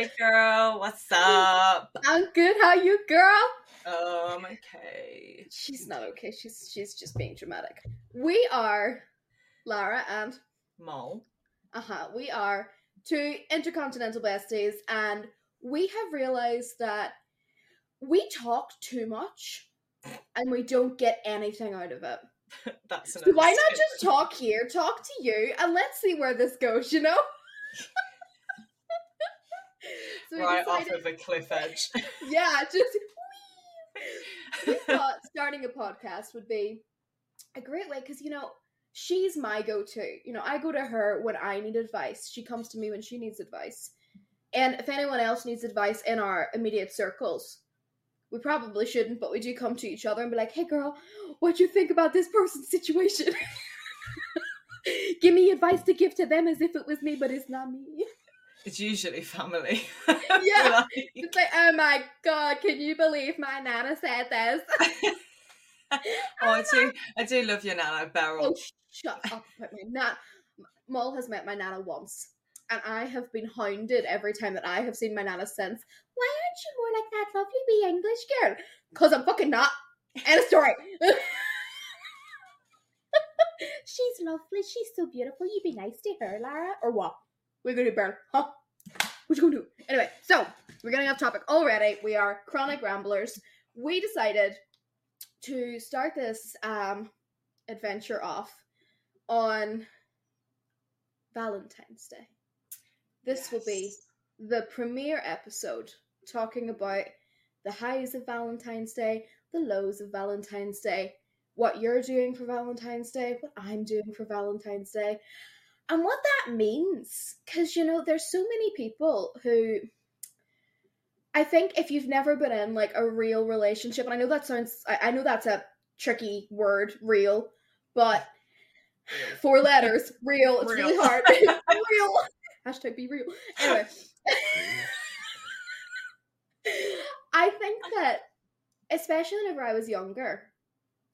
Hey girl, what's up? I'm good. How you, girl? Um, okay. She's not okay. She's she's just being dramatic. We are Lara and Mol. uh huh. We are two intercontinental besties, and we have realized that we talk too much, and we don't get anything out of it. That's So why not just talk here, talk to you, and let's see where this goes. You know. so right off of a cliff edge? yeah, just we thought starting a podcast would be a great way because you know she's my go-to. You know, I go to her when I need advice. She comes to me when she needs advice. And if anyone else needs advice in our immediate circles, we probably shouldn't, but we do come to each other and be like, "Hey, girl, what do you think about this person's situation?" give me advice to give to them as if it was me, but it's not me. It's usually family. Yeah. Like- It's like, oh my god, can you believe my nana said this? Oh, oh, I do. I do love your nana, Beryl. Oh, shut up about my nan. Mol has met my nana once, and I have been hounded every time that I have seen my nana since. Why aren't you more like that lovely wee English girl? Cause I'm fucking not. End of story. She's lovely. She's so beautiful. You'd be nice to her, Lara, or what? We're gonna do, Beryl? Huh? What you gonna do? Anyway, so we're getting off topic already. We are chronic ramblers. We decided to start this um adventure off on Valentine's Day. This will be the premiere episode talking about the highs of Valentine's Day, the lows of Valentine's Day, what you're doing for Valentine's Day, what I'm doing for Valentine's Day, and what that means. Because, you know, there's so many people who. I think if you've never been in like a real relationship, and I know that sounds, I, I know that's a tricky word, real, but four letters, real. It's really hard. real. Hashtag be real. Anyway, I think that, especially whenever I was younger,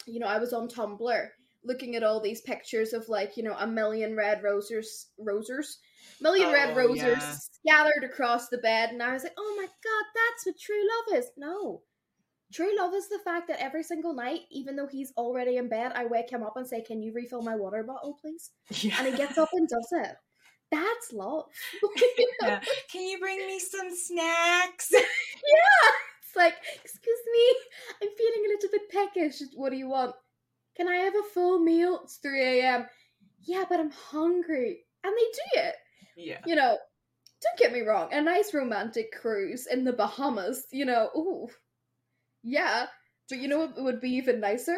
you know, I was on Tumblr looking at all these pictures of like, you know, a million red rosers, rosers, million red Oh, rosers yeah. scattered across the bed, and I was like, oh my god, that's what true love is. No. True love is the fact that every single night, even though he's already in bed, I wake him up and say, Can you refill my water bottle, please? Yeah. And he gets up and does it. That's love. Yeah. Can you bring me some snacks? Yeah. It's like, excuse me, I'm feeling a little bit peckish. What do you want? Can I have a full meal? It's 3 a.m. Yeah, but I'm hungry. And they do it. Yeah. You know, don't get me wrong, a nice romantic cruise in the Bahamas, you know, ooh. Yeah. But you know what would be even nicer?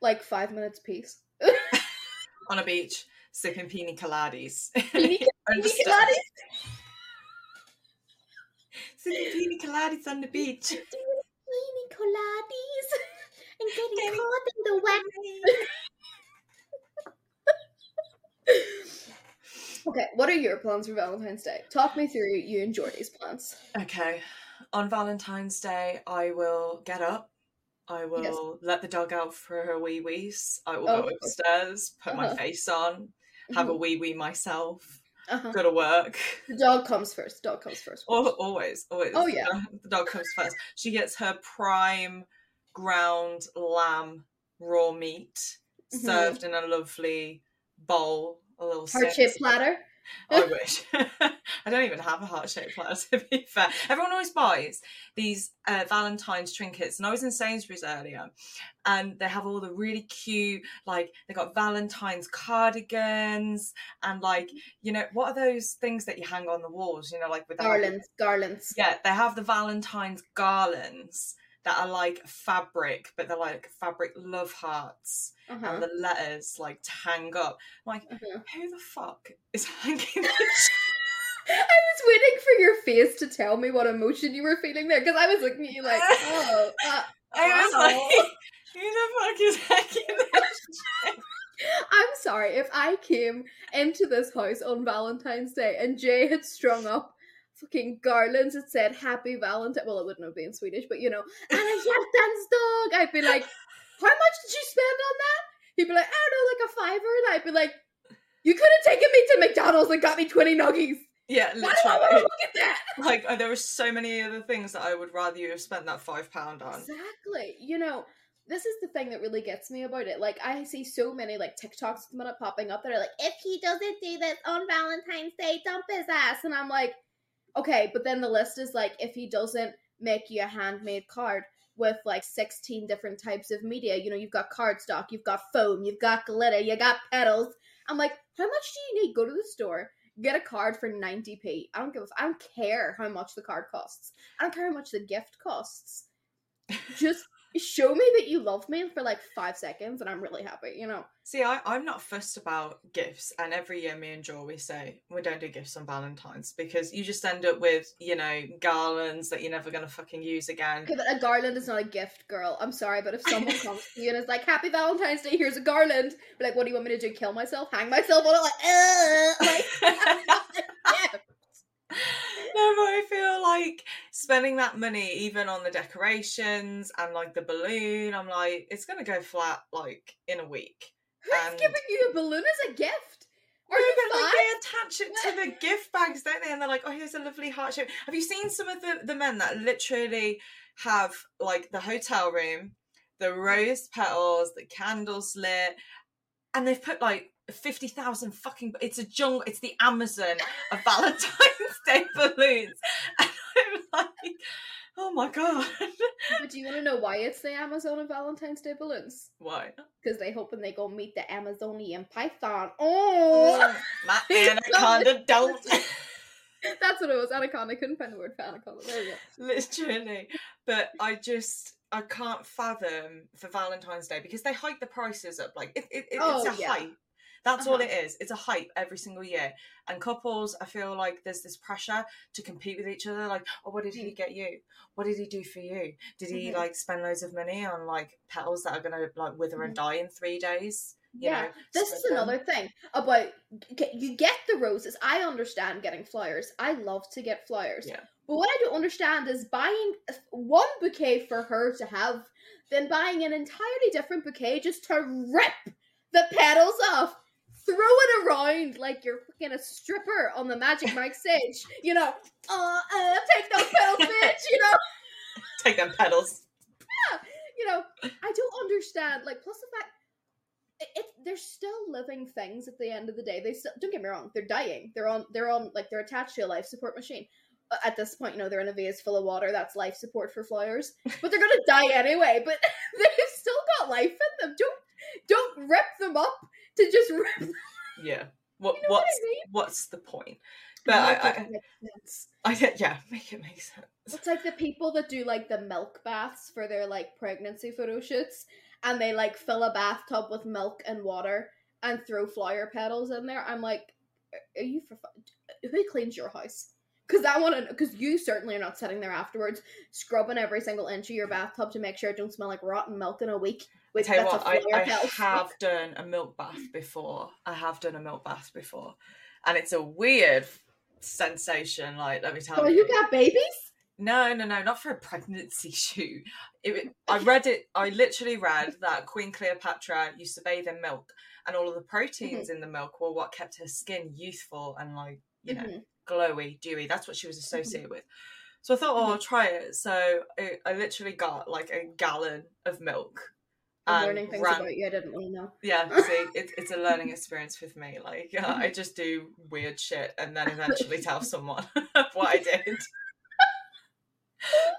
Like five minutes peace. On a beach, sipping pina coladas. Pina-. Pilates? Sipping pina coladas on the beach. Pina coladas getting Getting caught in the wet. Okay, what are your plans for Valentine's Day? Talk me through you and Jordy's plans. Okay. On Valentine's Day, I will get up. I will let the dog out for her wee wees. I will Oh, go upstairs, put my Uh-huh. face on, have a wee wee myself, Uh-huh. go to work. The dog comes first. Dog comes first. Al- always, always. Oh, yeah. The dog comes first. She gets her prime ground lamb raw meat Mhm. served in a lovely bowl, a little Heart shaped platter. I wish. I don't even have a heart shaped platter, to be fair. Everyone always buys these uh, Valentine's trinkets. And I was in Sainsbury's earlier, and they have all the really cute, like, they got Valentine's cardigans, and, like, you know, what are those things that you hang on the walls, you know, like with Garlands. Garlands. Yeah, they have the Valentine's garlands that are like fabric, but they're like fabric love hearts Uh-huh. and the letters like to hang up. I'm like, uh-huh. who the fuck is hanging this? I was waiting for your face to tell me what emotion you were feeling there because I was looking at you like, oh, uh, I was Wow. like, who the fuck is hanging this? I'm sorry if I came into this house on Valentine's Day and Jay had strung up fucking garlands that said Happy Valentine. Well, it wouldn't have been Swedish, but you know, and a dog. I'd be like, how much did you spend on that? He'd be like, I don't know, like a fiver. And I'd be like, you could have taken me to McDonald's and got me 20 nuggies. Yeah, literally. Why do I want to look at that? Like uh, there are so many other things that I would rather you have spent that five pound on. Exactly. You know, this is the thing that really gets me about it. Like, I see so many like TikToks at the minute popping up that are like, if he doesn't do this on Valentine's Day, dump his ass. And I'm like, okay, but then the list is like, if he doesn't make you a handmade card with like 16 different types of media, you know, you've got cardstock, you've got foam, you've got glitter, you got petals. I'm like, how much do you need? Go to the store, get a card for 90p. I don't give a f- I don't care how much the card costs. I don't care how much the gift costs. Just show me that you love me for like five seconds and I'm really happy, you know. See, I, I'm not fussed about gifts, and every year me and Joel we say we don't do gifts on Valentine's because you just end up with you know garlands that you're never gonna fucking use again. Okay, but a garland is not a gift, girl. I'm sorry, but if someone comes to you and is like, Happy Valentine's Day, here's a garland, be like, what do you want me to do? Kill myself? Hang myself on it? Like, uh, like, that's not a gift. No, but I feel like spending that money, even on the decorations and like the balloon, I'm like, it's gonna go flat like in a week. Who's And- giving you a balloon as a gift? Are No, you but, like they attach it to the gift bags, don't they? And they're like, "Oh, here's a lovely heart shape." Have you seen some of the the men that literally have like the hotel room, the mm. rose petals, the candles lit, and they've put like fifty thousand fucking. It's a jungle. It's the Amazon of Valentine's Day balloons, and I'm like, "Oh my god, But do you want to know why it's the Amazon of Valentine's Day balloons? why?" Because they hoping they go meet the Amazonian python. Oh, My anaconda don't. that's what it was. Anaconda. Couldn't find the word for anaconda. There we go. literally but i just i can't fathom for valentine's day because they hike the prices up like it, it, it- Oh, it's a oh, yeah. hype that's all Uh-huh. it is it's a hype every single year and couples i feel like there's this pressure to compete with each other like oh what did he get you what did he do for you did he Mhm. like spend loads of money on like petals that are gonna like wither and die in three days you yeah, know this is them. another thing about you get the roses. I understand getting flowers. I love to get flowers. Yeah. But what I don't understand is buying one bouquet for her to have, then buying an entirely different bouquet just to rip the petals off. Throw it around like you're fucking a stripper on the Magic Mike stage. You know, uh, uh, take those petals, bitch. You know, take them petals you know, I don't understand. Like, plus the fact it, it they're still living things at the end of the day. They still don't get me wrong. They're dying. They're on. They're on. Like they're attached to a life support machine. Uh, At this point, you know, they're in a vase full of water. That's life support for flowers. But they're gonna die anyway. But they've still got life in them. Don't don't rip them up to just rip. Mm. yeah what You know what I what's mean? what's the point but I, Make I, it make sense. I yeah make it make sense It's like the people that do like the milk baths for their like pregnancy photo shoots, and they like fill a bathtub with milk and water and throw flower petals in there. I'm like, are you for fu- who cleans your house? Because I want to, because you certainly are not sitting there afterwards scrubbing every single inch of your bathtub to make sure it don't smell like rotten milk in a week. Tell you what, I, I have done a milk bath before. I have done a milk bath before, and it's a weird sensation. Like, let me tell Oh, you. you got babies? No, no, no, not for a pregnancy shoot. It, I read it. I literally read that Queen Cleopatra used to bathe in milk, and all of the proteins in the milk were what kept her skin youthful and like you know Mhm. glowy, dewy. That's what she was associated with. So I thought, oh, I'll try it. So I, I literally got like a gallon of milk. I'm learning things about you I didn't really know. yeah, see, it, it's a learning experience with me. Like, uh, I just do weird shit and then eventually tell someone what I did.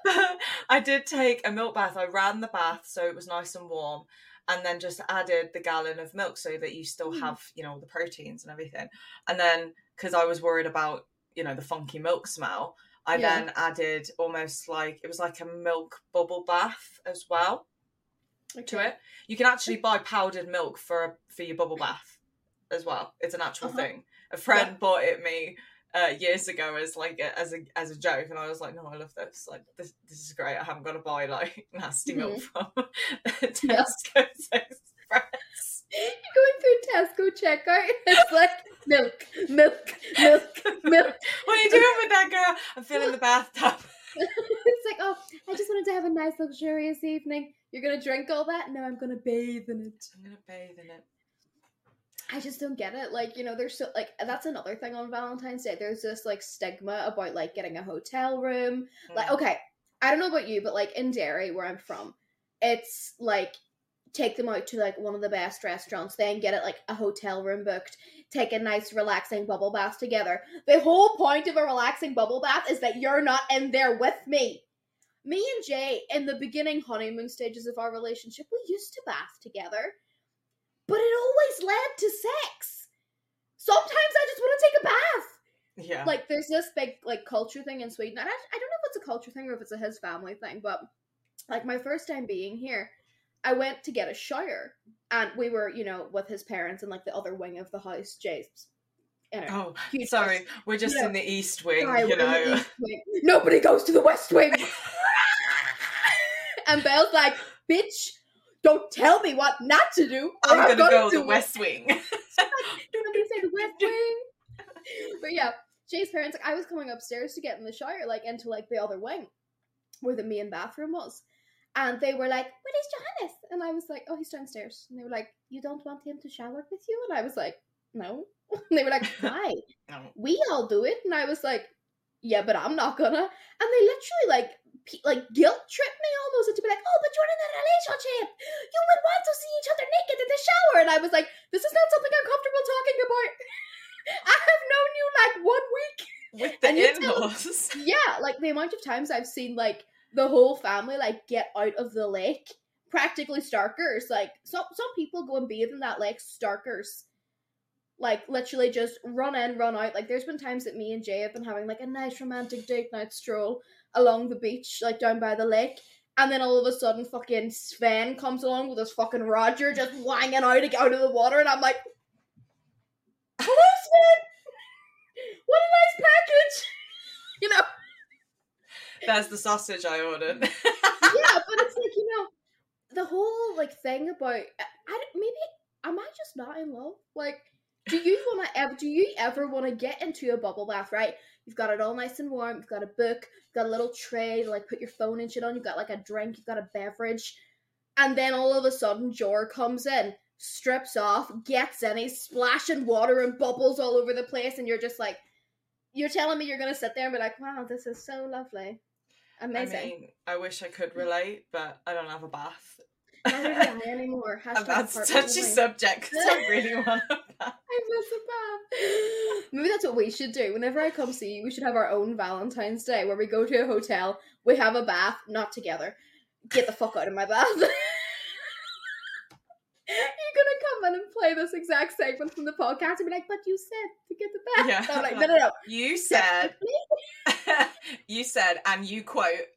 I did take a milk bath. I ran the bath so it was nice and warm, and then just added the gallon of milk so that you still Mm. have, you know, the proteins and everything. And then because I was worried about, you know, the funky milk smell, I Yeah. then added almost like it was like a milk bubble bath as well to it. You can actually buy powdered milk for for your bubble bath as well. It's an actual Uh-huh. thing. A friend bought it me uh, years ago as like a, as a as a joke, and I was like, no, I love this. Like this this is great. I haven't got to buy like nasty milk from Yeah. Tesco Express. You're going through Tesco checkout. It's like milk, milk, milk, milk. what are you doing with that girl? I'm filling the bathtub. it's like, oh, I just wanted to have a nice, luxurious evening. You're gonna drink all that? No, I'm gonna bathe in it. I'm gonna bathe in it. I just don't get it. Like, you know, there's so like that's another thing on Valentine's Day. There's this like stigma about like getting a hotel room. Like, Mm. okay, I don't know about you, but like in Derry, where I'm from, it's like take them out to like one of the best restaurants, then get it like a hotel room booked, take a nice relaxing bubble bath together. The whole point of a relaxing bubble bath is that you're not in there with me. Me and Jay, in the beginning honeymoon stages of our relationship, we used to bath together, but it always led to sex. Sometimes I just want to take a bath yeah. like there's this big like culture thing in Sweden. And I, I don't know if it's a culture thing or if it's a his family thing, but like my first time being here, I went to get a shower, and we were you know with his parents and like the other wing of the house, Jay's. Oh, sorry. house. We're just Yeah. in the East Wing, Sorry, you in know. East Wing. Nobody goes to the West Wing. and Belle's like, bitch, don't tell me what not to do. or I'm gonna go do the it." West Wing. Don't I'm gonna say the West Wing. but yeah, Jay's parents, like, I was coming upstairs to get in the shower, like into like the other wing where the main bathroom was. And they were like, Where is Johannes? And I was like, Oh, he's downstairs. And they were like, You don't want him to shower with you? And I was like, No. And they were like, Why? No. we all do it. And I was like, Yeah, but I'm not gonna. And they literally like like guilt tripped me almost into be like, Oh, but you're in a relationship. You would want to see each other naked in the shower. And I was like, This is not something I'm comfortable talking about. I have known you like one week. With the you tell- Yeah, like the amount of times I've seen like the whole family like get out of the lake, practically starkers. Like some some people go and bathe in that lake, starkers. Like literally just run in, run out. Like there's been times that me and Jay have been having like a nice romantic date night stroll along the beach, like down by the lake. And then all of a sudden, fucking Sven comes along with his fucking Roger just wanging out to get out of the water, and I'm like, "Hello, Sven! What a nice package!" You know, There's the sausage I ordered. yeah, but it's like you know, the whole like thing about I maybe am I just not in love? Like, do you want to ever? Do you ever want to get into a bubble bath? Right, you've got it all nice and warm. You've got a book. You've got a little tray to like put your phone and shit on. You've got like a drink. You've got a beverage, and then all of a sudden, Jor comes in, strips off, gets in, he's splashing water and bubbles all over the place, and you're just like. You're telling me you're gonna sit there and be like, "Wow, this is so lovely, Amazing. I amazing." mean, I wish I could relate, but I don't have a bath. Neither do I anymore. Hashtag that's such a touchy subject 'cause I really want a bath. I miss a bath. Maybe that's what we should do. Whenever I come see you, we should have our own Valentine's Day where we go to a hotel, we have a bath, not together. Get the fuck out of my bath. You're gonna come in and play this exact segment from the podcast and be like, but you said to get the bath. Yeah. I'm like, no, no, no. You said, you said, and you quote,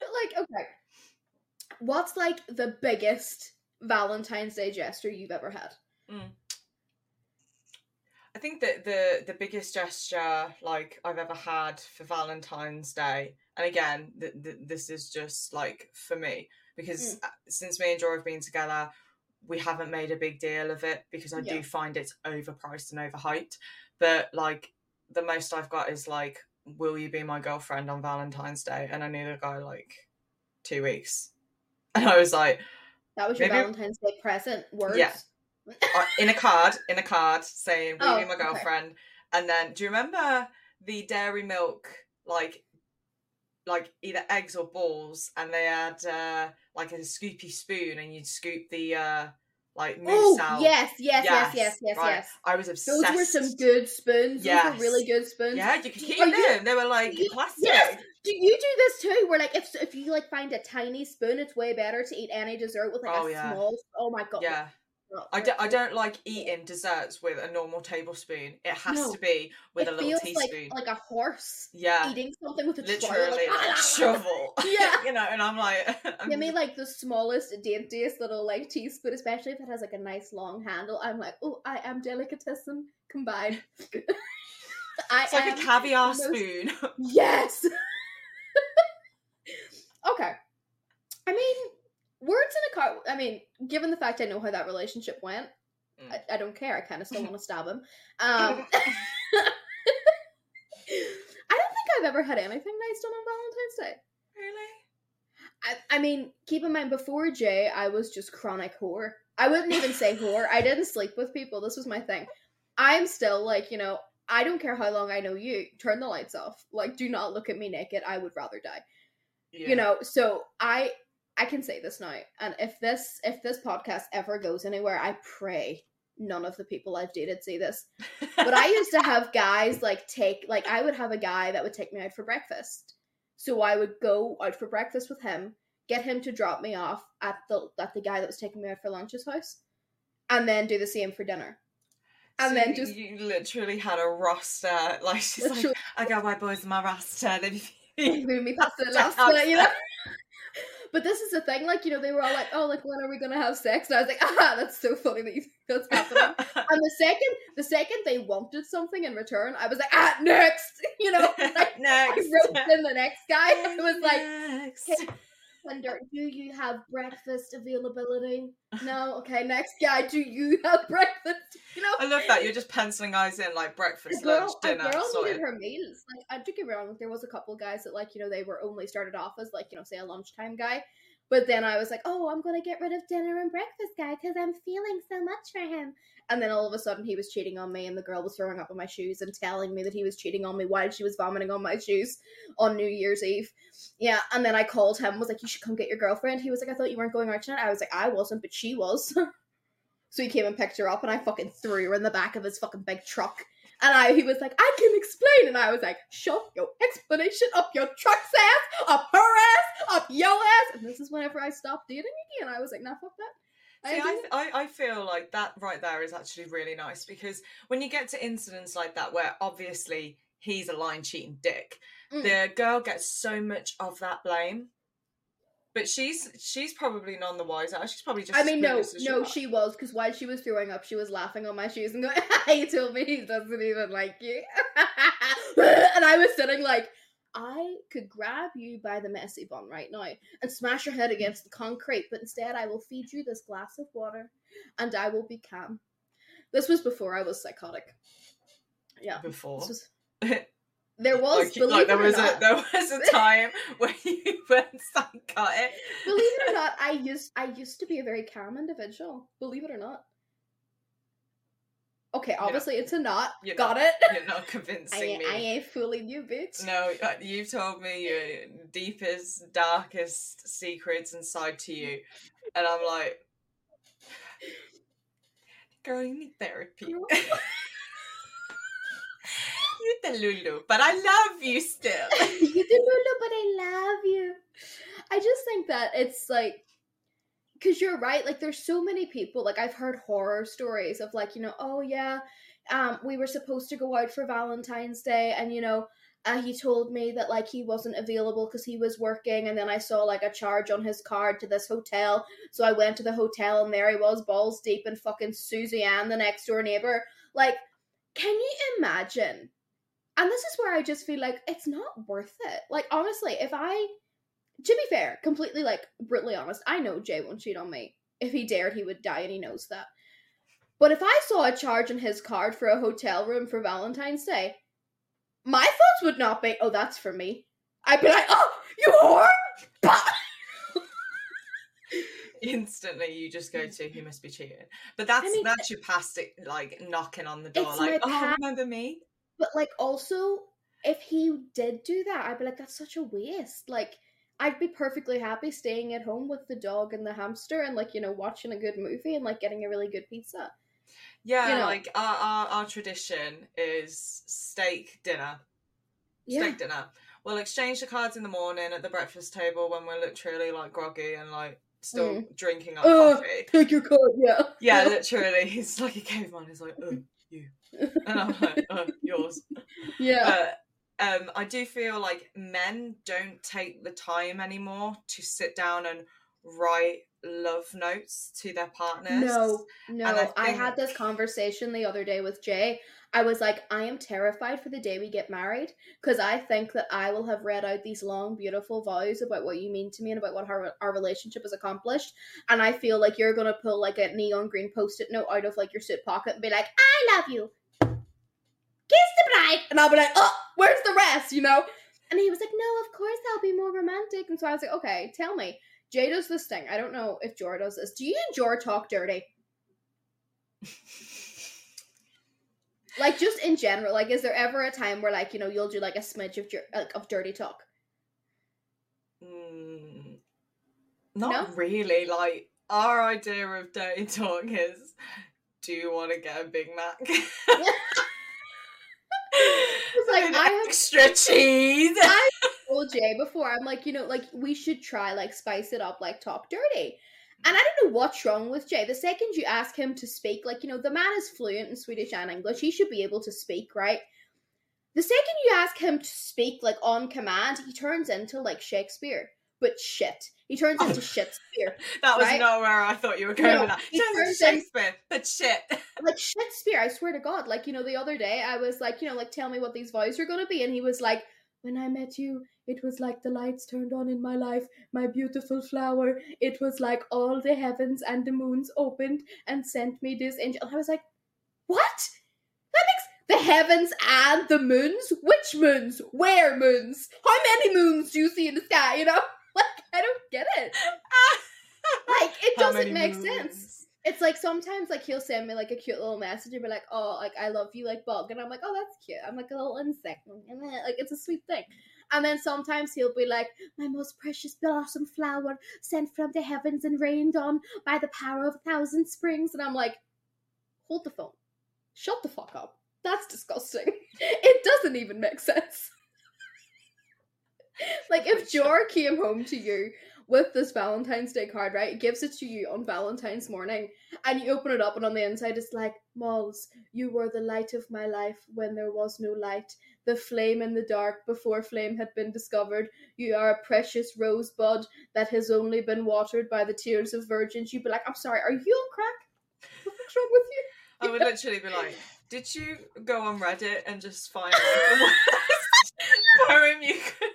But like, okay. What's like the biggest Valentine's Day gesture you've ever had? I think that the the biggest gesture like I've ever had for Valentine's Day, and again, th- th- this is just like for me because uh since me and Joy have been together, we haven't made a big deal of it because I Yeah. do find it's overpriced and overhyped. But like the most I've got is like, "Will you be my girlfriend on Valentine's Day?" And I knew the guy like two weeks, and I was like, That was your Maybe- Valentine's Day present words? Yeah. uh, in a card, in a card saying, "Will you Oh, be my okay. girlfriend?" And then, do you remember the dairy milk, like, like either eggs or balls, and they had uh, like a scoopy spoon, and you'd scoop the uh, like Oh, out. yes, yes, yes, yes, yes, right. yes. I was obsessed. Those were some good spoons. Were really good spoons. Yeah, you could keep them. you- they were like you- plastic. yes! Do you do this too? Where like if if you like find a tiny spoon, it's way better to eat any dessert with like Oh, a yeah. small. Oh my god. Yeah. I, do, I don't like eating desserts with a normal tablespoon. It has No. to be with a little teaspoon. like like a horse yeah. eating something with a literally like, ah, like, shovel. Yeah. you know, and I'm like, I'm Give me like the smallest, daintiest little like teaspoon, especially if it has like a nice long handle. I'm like, oh, I am delicatessen combined. I it's like a caviar most- spoon. Yes. okay. I mean, words in a car. I mean, given the fact I know how that relationship went, Mm. I, I don't care. I kind of still want to stab him. Um, I don't think I've ever had anything nice done on Valentine's Day. really? I, I mean, keep in mind, before Jay, I was just chronic whore. I wouldn't even say whore. I didn't sleep with people. This was my thing. I'm still like, you know, I don't care how long I know you. Turn the lights off. Like, do not look at me naked. I would rather die. Yeah. You know, so I I can say this now. And if this if this podcast ever goes anywhere, I pray none of the people I've dated see this. But I used to have guys like take like I would have a guy that would take me out for breakfast. So I would go out for breakfast with him, get him to drop me off at the at the guy that was taking me out for lunch's house, and then do the same for dinner. And So then just you literally had a roster. Like she's like, I got white boys in my roster. Then move me past the last you know. But this is the thing, like you know, they were all like, "Oh, like when are we gonna have sex?" And I was like, "Ah, that's so funny that you think that's happening." And the second, the second they wanted something in return, I was like, "Ah, next," you know. Like, I Next. wrote in the next guy. It was like, Next. "Hey, Wonder, do you have breakfast availability? No. Okay, next guy, do you have breakfast? You know, I love that you're just penciling guys in like breakfast, girl, lunch, a dinner, girl sorted. needed her meals. Like, I get me wrong. There was a couple guys that, like, you know, they were only started off as like, you know, say a lunchtime guy. But then I was like, oh, I'm gonna get rid of dinner and breakfast guy because I'm feeling so much for him. And then all of a sudden he was cheating on me, and the girl was throwing up on my shoes and telling me that he was cheating on me while she was vomiting on my shoes on New Year's Eve. Yeah, and then I called him, was like, you should come get your girlfriend. He was like, I thought you weren't going out tonight. I was like, I wasn't, but she was. so he came and picked her up, and I fucking threw her in the back of his fucking big truck. And I, he was like, I can explain. And I was like, shove your explanation up your truck's ass, up her ass, up your ass. And this is whenever I stopped dating again. I was like, nah, fuck that. See, I I. I, feel like that right there is actually really nice because when you get to incidents like that where obviously he's a line cheating dick, Mm. the girl gets so much of that blame. But she's she's probably none the wiser. She's probably just. I mean, no, clueless as you no, are. she was because while she was throwing up, she was laughing on my shoes and going, "You told me he doesn't even like you," and I was sitting like, I could grab you by the messy bun right now and smash your head against the concrete, but instead I will feed you this glass of water, and I will be calm. This was before I was psychotic. Yeah, before. was. There was, like, believe like there it or was not, a there was a time when you went psychotic. believe it or not, I used I used to be a very calm individual. Believe it or not. Okay, obviously it's a not. you're Got not- it. You're not I, convincing ain't- me. I ain't fooling you, bitch. No, uh, you've told me your deepest, darkest secrets inside to you, and I'm like, girl, you need therapy. You the Lulu, but I love you still. you do Lulu, but I love you. I just think that it's like, because you're right. Like, there's so many people. Like, I've heard horror stories of like, you know, oh yeah, um, we were supposed to go out for Valentine's Day, and you know, uh, he told me that like he wasn't available because he was working, and then I saw like a charge on his card to this hotel, so I went to the hotel, and there he was, balls deep in fucking Susie Ann, the next door neighbor. Like, can you imagine? And this is where I just feel like it's not worth it. Like honestly, if I to be fair, completely like brutally honest, I know Jay won't cheat on me. If he dared, he would die and he knows that. But if I saw a charge on his card for a hotel room for Valentine's Day, my thoughts would not be, oh, that's for me. I'd be like, oh, you whore! Instantly, you just go to he must be cheating. But that's mean, that's your past like knocking on the door, like, oh, past- remember me? But like also, if he did do that, I'd be like, that's such a waste. Like, I'd be perfectly happy staying at home with the dog and the hamster and like, you know, watching a good movie and like getting a really good pizza. Yeah, You know. like our, our our tradition is steak dinner. Yeah. Steak dinner. We'll exchange the cards in the morning at the breakfast table when we're literally like groggy and like still mm. drinking our Oh, coffee. Take your card, yeah. Yeah, literally, he's like a caveman. He's like, oh, you, and I'm like, oh, yours. yeah. But um, I do feel like men don't take the time anymore to sit down and write love notes to their partners. No, no. I I, had this conversation the other day with Jay. I was like, I am terrified for the day we get married because I think that I will have read out these long, beautiful vows about what you mean to me and about what our, our relationship has accomplished. And I feel like you're going to pull like a neon green post it note out of like your suit pocket and be like, I love you. Kiss the bride. And I'll be like, oh, where's the rest, you know? And he was like, no, of course I'll be more romantic. And so I was like, okay, tell me. Jay does this thing. I don't know if Jor does this. Do you and Jor talk dirty? like just in general, like is there ever a time where like you know you'll do like a smidge of like, of dirty talk? Mm, not no? really. Like our idea of dirty talk is, do you want to get a Big Mac? like I have extra cheese. I told Jay before. I'm like, you know, like we should try like spice it up, like talk dirty. And I don't know what's wrong with Jay. The second you ask him to speak, like, you know, the man is fluent in Swedish and English. He should be able to speak, right? The second you ask him to speak, like, on command, he turns into, like, Shakespeare. But shit. He turns into oh. Shakespeare. that was right? not where I thought you were going no, with that. He turns into Shakespeare, in, but shit. like Shakespeare, I swear to God. Like, you know, the other day I was like, you know, like, tell me what these voices are going to be. And he was like, when I met you, it was like the lights turned on in my life, my beautiful flower. It was like all the heavens and the moons opened and sent me this angel. I was like, what? That makes the heavens and the moons? Which moons? Where moons? How many moons do you see in the sky? You know? Like, I don't get it. like, it doesn't make moons? sense it's like sometimes like he'll send me like a cute little message and be like, "Oh, like I love you, like bug," and I'm like, "Oh, that's cute." I'm like a little insect, and then, like it's a sweet thing. And then sometimes he'll be like, "My most precious blossom flower, sent from the heavens and rained on by the power of a thousand springs," and I'm like, "Hold the phone, shut the fuck up. That's disgusting. it doesn't even make sense." Like if Jor came home to you with this Valentine's Day card, right? It gives it to you on Valentine's morning, and you open it up, and on the inside it's like, Malls, you were the light of my life when there was no light, the flame in the dark before flame had been discovered. You are a precious rosebud that has only been watered by the tears of virgins. You'd be like, I'm sorry, are you on crack? What's wrong with you? I would literally be like, did you go on Reddit and just find like, the poem you could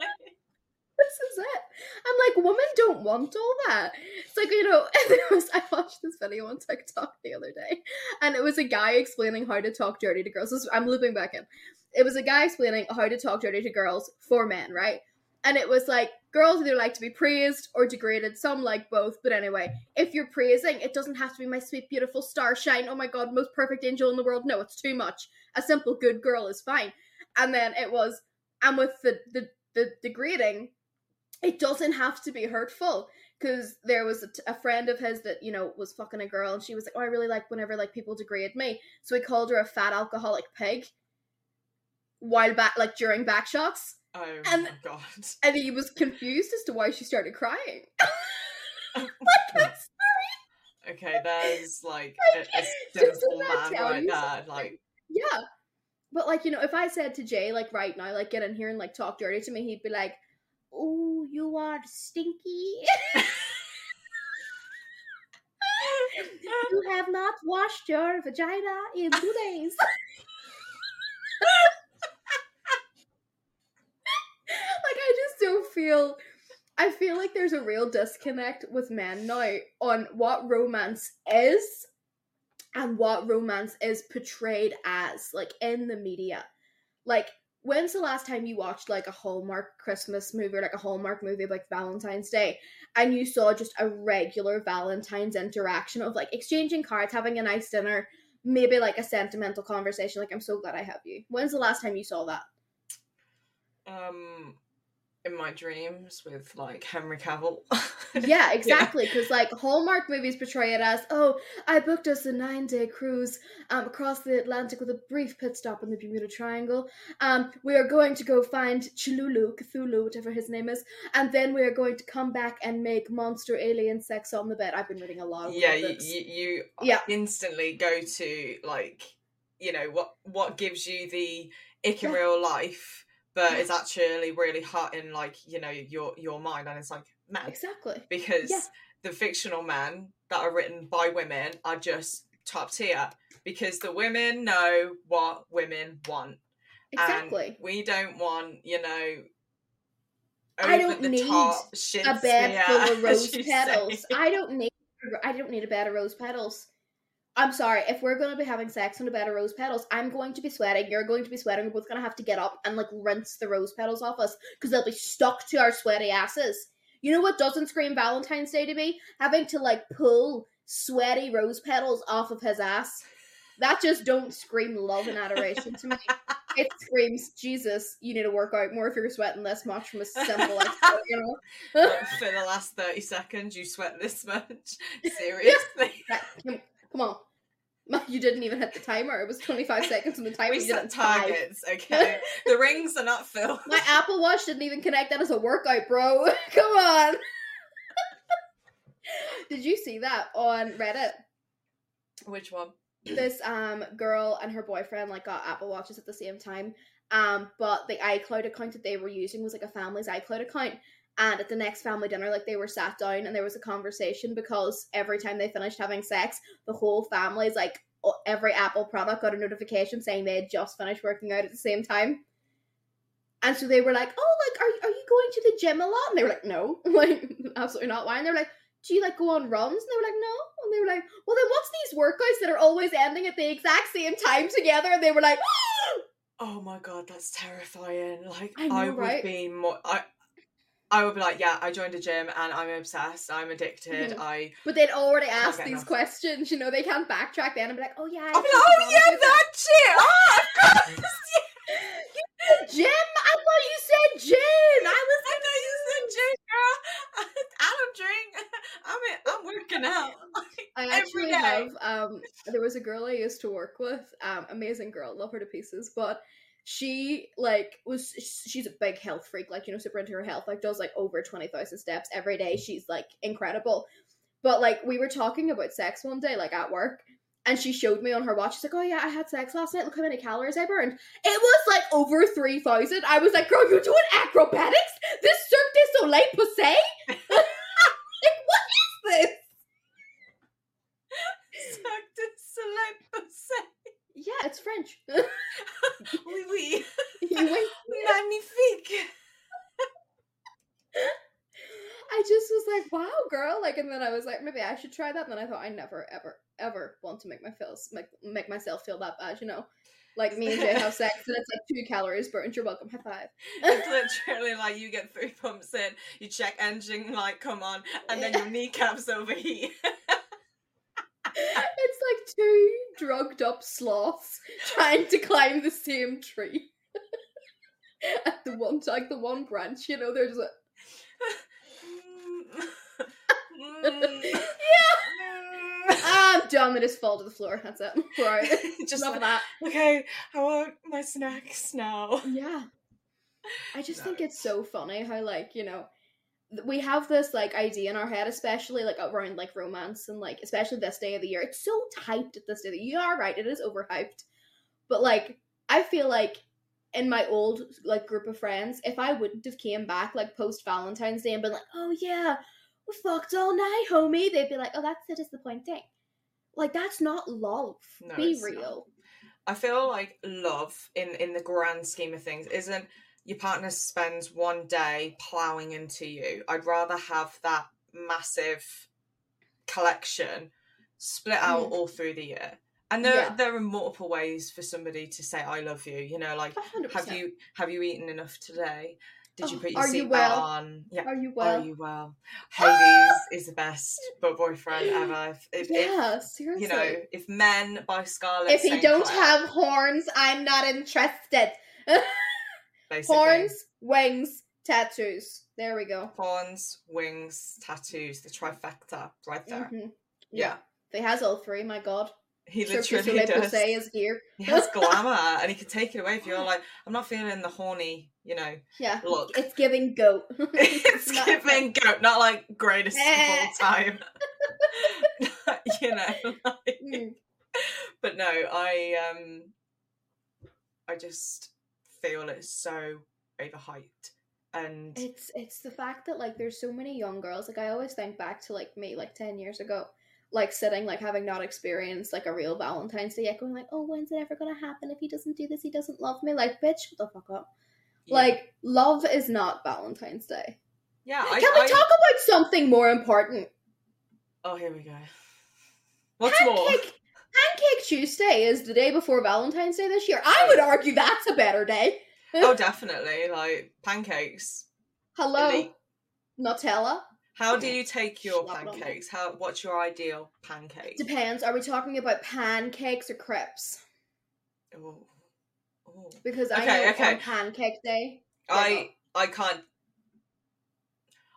this is it. I'm like women don't want all that. It's like, you know, was, I watched this video on TikTok the other day, and it was a guy explaining how to talk dirty to girls. I'm looping back in. It was a guy explaining how to talk dirty to girls for men, right? And it was like girls either like to be praised or degraded. Some like both. But anyway, if you're praising, it doesn't have to be my sweet, beautiful starshine. Oh my god, most perfect angel in the world. No, it's too much. A simple good girl is fine. And then it was, and with the the, the degrading, it doesn't have to be hurtful because there was a, t- a friend of his that you know was fucking a girl and she was like oh i really like whenever like people degrade me. So he called her a fat alcoholic pig while back like during back shots. Oh and, my god. and he was confused as to why she started crying. Like, that's sorry. okay there's like, like a, a sinful man right there like yeah. But like you know if i said to jay like right now like get in here and like talk dirty to me he'd be like Oh, you are stinky. you have not washed your vagina in two days. like I just don't feel I feel like there's a real disconnect with men now on what romance is and what romance is portrayed as like in the media. Like when's the last time you watched like a Hallmark Christmas movie or like a Hallmark movie like Valentine's Day and you saw just a regular Valentine's interaction of like exchanging cards, having a nice dinner, maybe like a sentimental conversation like I'm so glad I have you. When's the last time you saw that? Um in my dreams with like Henry Cavill. yeah, exactly. Because yeah. like Hallmark movies portray it as, oh, I booked us a nine day cruise um, across the Atlantic with a brief pit stop in the Bermuda Triangle. Um, we are going to go find Chilulu, Cthulhu, whatever his name is, and then we are going to come back and make monster alien sex on the bed. I've been reading a lot of yeah. You, you, you yeah. instantly go to like you know what what gives you the ick in yeah. real life but it's actually really hot in like you know your your mind and it's like man exactly because yeah. the fictional men that are written by women are just top tier because the women know what women want exactly and we don't want you know I don't need a bed full of rose petals. I don't need I don't need a bed of rose petals. I'm sorry, if we're going to be having sex on a bed of rose petals, I'm going to be sweating, you're going to be sweating, we're both going to have to get up and like rinse the rose petals off us because they'll be stuck to our sweaty asses. You know what doesn't scream Valentine's Day to me? Having to like pull sweaty rose petals off of his ass. That just don't scream love and adoration to me. It screams, Jesus, you need to work out more if you're sweating this much from a simple exercise, you know? For the last 30 seconds, you sweat this much. Seriously. Come, on. You didn't even hit the timer. It was 25 seconds on the timer. we You did it set in five. okay? the rings are not filled. My Apple Watch didn't even connect that as a workout, bro. Come on. Did you see that on Reddit? Which one? This um girl and her boyfriend like got Apple Watches at the same time. Um, but the iCloud account that they were using was like a family's iCloud account. And at the next family dinner, like they were sat down and there was a conversation because every time they finished having sex, the whole family's like every Apple product got a notification saying they had just finished working out at the same time. And so they were like, "Oh, like, are are you going to the gym a lot?" And they were like, "No, like, absolutely not." Why? And they were like, "Do you like go on runs?" And they were like, "No." And they were like, "Well, then what's these workouts that are always ending at the exact same time together?" And they were like, Oh my god, that's terrifying. Like I know, I, would right? be more I I would be like, yeah, I joined a gym and I'm obsessed, I'm addicted, Mhm. I But they'd already asked these enough. questions. You know, they can't backtrack then and be like, "Oh yeah." I I'll be like, oh yeah, that shit! Oh, of course! gym. I thought you said gym. I was. I know you said gym, girl. I don't drink. I'm I'm working out. I actually day. have. Um, there was a girl I used to work with. Um, amazing girl, love her to pieces. But she like was she's a big health freak, like you know, super into her health. Like does like over twenty thousand steps every day. She's like incredible. But like we were talking about sex one day, like at work. And she showed me on her watch. She's like, "Oh yeah, I had sex last night. Look how many calories I burned. It was like over three thousand. I was like, "Girl, you're doing acrobatics? This Cirque du Soleil Poussin? like, what is this?" Cirque du Soleil Poussin. Yeah, it's French. Oui, oui. you went. Magnifique. I just was like, wow, girl. Like, and then I was like, maybe I should try that. And then I thought, I never, ever, ever want to make my feels make, make myself feel that bad, you know? Like me and Jay have sex and it's like two calories burned. You're welcome. High five. It's literally like you get three pumps in, you check engine light come on, and then your kneecaps overheat. Like two drugged up sloths trying to climb the same tree. At the one, like the one branch, you know, they're just like, ah, I'm done. They just fall to the floor. That's it. Right. Just Enough like, that. okay, I want my snacks now. Yeah. I just No, think it's so funny how like, you know, we have this like idea in our head, especially like around like romance and like especially this day of the year. It's so hyped at this day. of the- You are right, it is overhyped. But like I feel like in my old like group of friends, if I wouldn't have came back like post Valentine's Day and been like, oh yeah, we fucked all night, homie, they'd be like, oh that's the disappointing. Like that's not love. No, be it's not. real. I feel like love in in the grand scheme of things isn't your partner spends one day plowing into you. I'd rather have that massive collection split out Mm. all through the year. And there Yeah. there are multiple ways for somebody to say I love you. You know, like A hundred have you have you eaten enough today? Did you Oh, put your you seatbelt well? on? Yeah. Are you well? Are you well? Hades is the best but boyfriend ever. If, yeah, if seriously. you know, if men by Scarlett if he don't Clair, have horns, I'm not interested. basically, horns, wings, tattoos. There we go. horns, wings, tattoos, the trifecta right there. Mhm. Yeah. If he has all three, my god. He Cirque literally Soleil does. Is here. He has glamour and he can take it away if you're like, I'm not feeling the horny, you know, Yeah. look. It's giving goat. it's giving goat, not like greatest of all time. you know, like, Mm. but no, I um I just feel it's so overhyped. And It's it's the fact that like there's so many young girls. Like I always think back to like me like ten years ago, like sitting like having not experienced like a real Valentine's Day yet, going like, oh, when's it ever gonna happen? If he doesn't do this, he doesn't love me. Like, bitch, shut the fuck up. yeah. Like, love is not Valentine's Day. yeah, I, Can we I- talk about something more important? Oh, here we go. What's more? Pancake, Tuesday is the day before Valentine's Day this year. I would argue that's a better day. Oh, definitely. Like pancakes. Hello. Elite. Nutella. How do you take your pancakes? How what's your ideal pancake? Depends. Are we talking about pancakes or crepes? Ooh. Ooh. Because I Okay, know okay. on pancake day. I I can't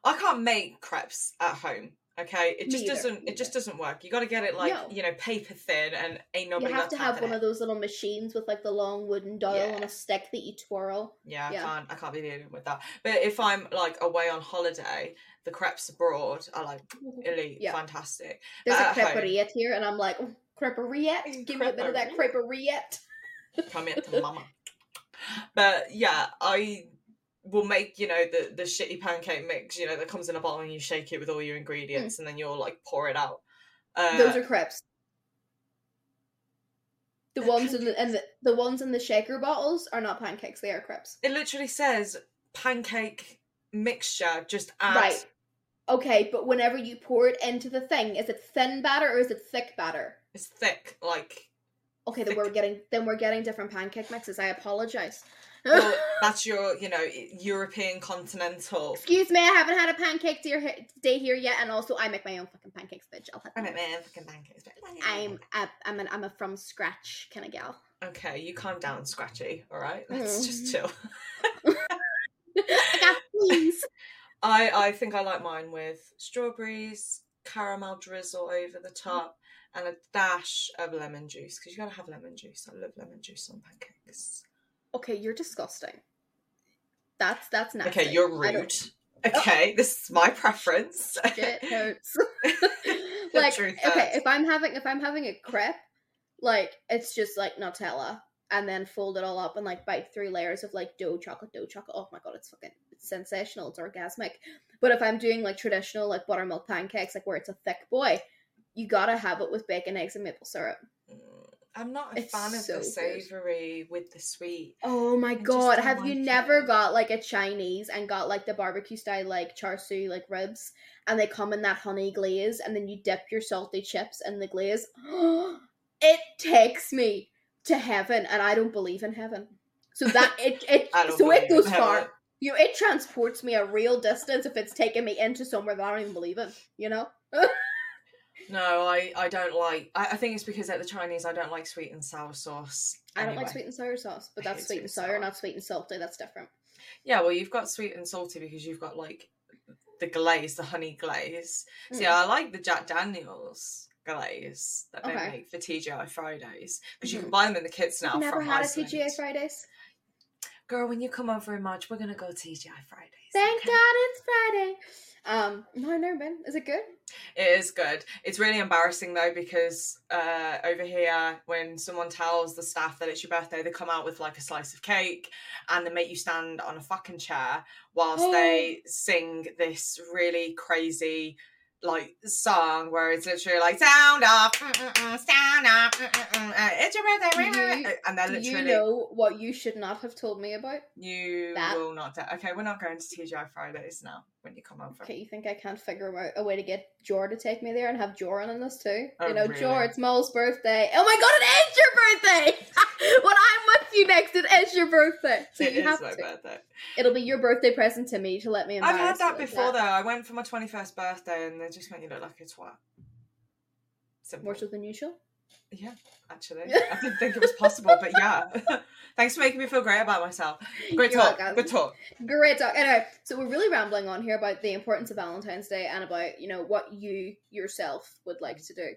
I can't make crepes at home. Okay, it just either, doesn't. me It just doesn't work. You got to get it like No. you know paper thin, and ain't nobody you have to have one that. of those little machines with like the long wooden dial on Yeah. a stick that you twirl. Yeah, I can't. I can't be dealing with that. But if I'm like away on holiday, the crepes abroad are like really Yeah. fantastic. There's But a creperiette here, and I'm like, oh, creperiette. Give me a bit of that creperiette. Come here to mama. But yeah, I will make you know the the shitty pancake mix. You know that comes in a bottle and you shake it with all your ingredients, and then you'll like pour it out. Uh. Those are crepes. The ones in the and the, the ones in the shaker bottles are not pancakes; they are crepes. it literally says pancake mixture. Just add. Right. Okay, but whenever you pour it into the thing, is it thin batter or is it thick batter? It's thick, like Okay, then we're getting then we're getting different pancake mixes. I apologize. Well, that's your you know European continental. Excuse me, I haven't had a pancake day day here yet, and also I make my own fucking pancakes, bitch. I'll have I make my own fucking pancakes. but- I'm a, I'm an I'm a from scratch kind of gal. Okay, you calm down, Scratchy. All right, let's just Mm. chill. I got please. I I think I like mine with strawberries, caramel drizzle over the top, and a dash of lemon juice because you gotta have lemon juice. I love lemon juice on pancakes. Okay, you're disgusting. That's that's nasty. Okay, you're rude. Okay, this is my preference. Shit hurts. Like okay, hurts. if I'm having if I'm having a crepe, like it's just like Nutella and then fold it all up and like bite three layers of like dough chocolate dough chocolate. Oh my god, it's fucking it's sensational. It's orgasmic. But if I'm doing like traditional like buttermilk pancakes, like where it's a thick boy, you gotta have it with bacon, eggs, and maple syrup. Mm, I'm not a It's fan of so the good. savoury with the sweet. Oh my just god, have you like never got like a Chinese and got like the barbecue style like char siu like ribs and they come in that honey glaze and then you dip your salty chips in the glaze? it takes me to heaven and I don't believe in heaven. So that it it so it goes far. You know, it transports me a real distance if it's taking me into somewhere that I don't even believe in, you know? No, I, I don't like. I, I think it's because at the Chinese I don't like sweet and sour sauce. I don't like sweet and sour sauce, but I that's hate sweet and sour, sour. not sweet and salty. That's different. Yeah, well, you've got sweet and salty because you've got like the glaze, the honey glaze. See, Mm. I like the Jack Daniels glaze that they Okay. make for TGI Fridays because you Mhm. can buy them in the kits now. Never had Iceland. a TGI Fridays. Girl, when you come over in March, we're gonna go TGI Fridays. Thank okay? God it's Friday. Um, no, I've never been. Is it good? It is good. It's really embarrassing though because uh, over here, when someone tells the staff that it's your birthday, they come out with like a slice of cake and they make you stand on a fucking chair whilst they sing this really crazy like song where it's literally like sound off, sound mm, uh, it's your birthday, you- and they're Do you know what you should not have told me about? you that? will not. okay, we're not going to TGI Fridays now when you come over. Okay, you think I can't figure out a way to get Jor to take me there and have Jor in this too? Oh, you know, really? Jor, it's Mo's birthday. Oh my god, it is your birthday! when I'm with you next, it is your birthday. So It you is have my to. birthday. It'll be your birthday present to me to let me in. I've had that before though. I went for my twenty first birthday and they just made you look like a twat. Simple. More so than usual. Yeah, actually. I didn't think it was possible, but yeah. Thanks for making me feel great about myself. Great You're talk. welcome. Good talk. Great talk. Anyway, so we're really rambling on here about the importance of Valentine's Day and about, you know, what you yourself would like to do.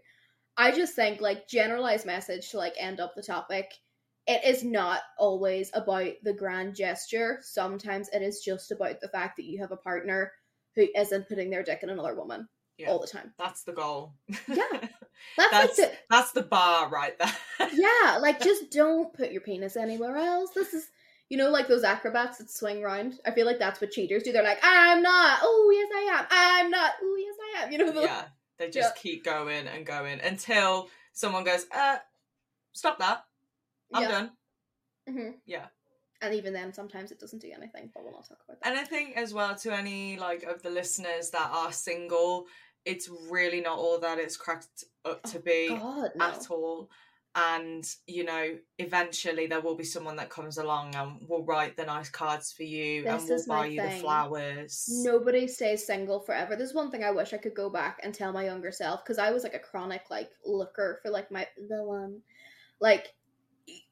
I just think like generalized message to like end up the topic. It is not always about the grand gesture. Sometimes it is just about the fact that you have a partner who isn't putting their dick in another woman Yeah. all the time. That's the goal. Yeah. That's, That's like the, that's the bar right there. yeah, like just don't put your penis anywhere else. This is, you know, like those acrobats that swing round. I feel like that's what cheaters do. They're like, I'm not. Oh yes, I am. I'm not. Oh yes, I am. You know, the, yeah. They just keep going and going until someone goes, uh, stop that. I'm Yeah. done. Mhm. Yeah. And even then, sometimes it doesn't do anything. But we'll not talk about that. And I think as well to any like of the listeners that are single, it's really not all that it's cracked up to oh, be God, no. at all. and you know eventually there will be someone that comes along and will write the nice cards for you This and will buy you the flowers Nobody stays single forever. There's one thing I wish I could go back and tell my younger self because I was like a chronic like looker for like my the one. Like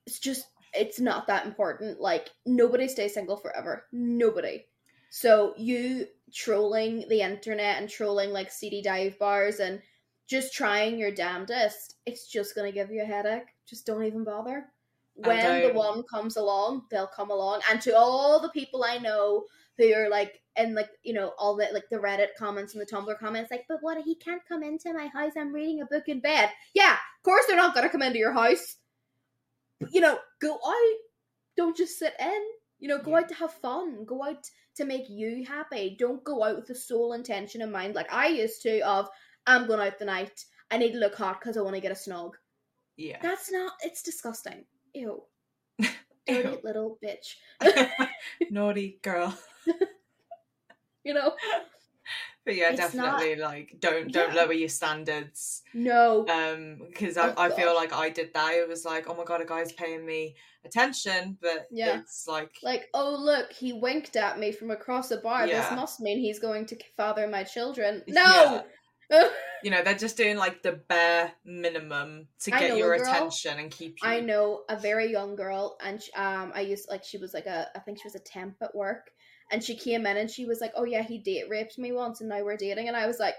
it's just it's not that important. Like nobody stays single forever. Nobody. So you trolling the internet and trolling like seedy dive bars and just trying your damnedest, it's just gonna give you a headache. Just don't even bother. When the one comes along, they'll come along. And to all the people I know who are like and like you know all the like the Reddit comments and the Tumblr comments like, but what he can't come into my house? I'm reading a book in bed. Yeah, of course they're not gonna come into your house. You know, go out. Don't just sit in. You know, go Yeah. out to have fun. Go out to make you happy. Don't go out with the sole intention in mind, like I used to, of I'm going out the night. I need to look hot because I want to get a snog. yeah That's not. It's disgusting. Ew. Dirty Ew. little bitch. naughty girl You know. But yeah It's not- definitely like don't don't Yeah. lower your standards No. um because I, Oh, I feel like i did that it was like oh my god a guy's paying me attention but Yeah. it's like like, oh look, he winked at me from across the bar. Yeah. This must mean he's going to father my children. No. you know they're just doing like the bare minimum to get your attention and keep you I know a very young girl, and sh um, I used like she was like a, I think she was a temp at work, and she came in and she was like, "Oh yeah, he date raped me once, and now we're dating," and I was like,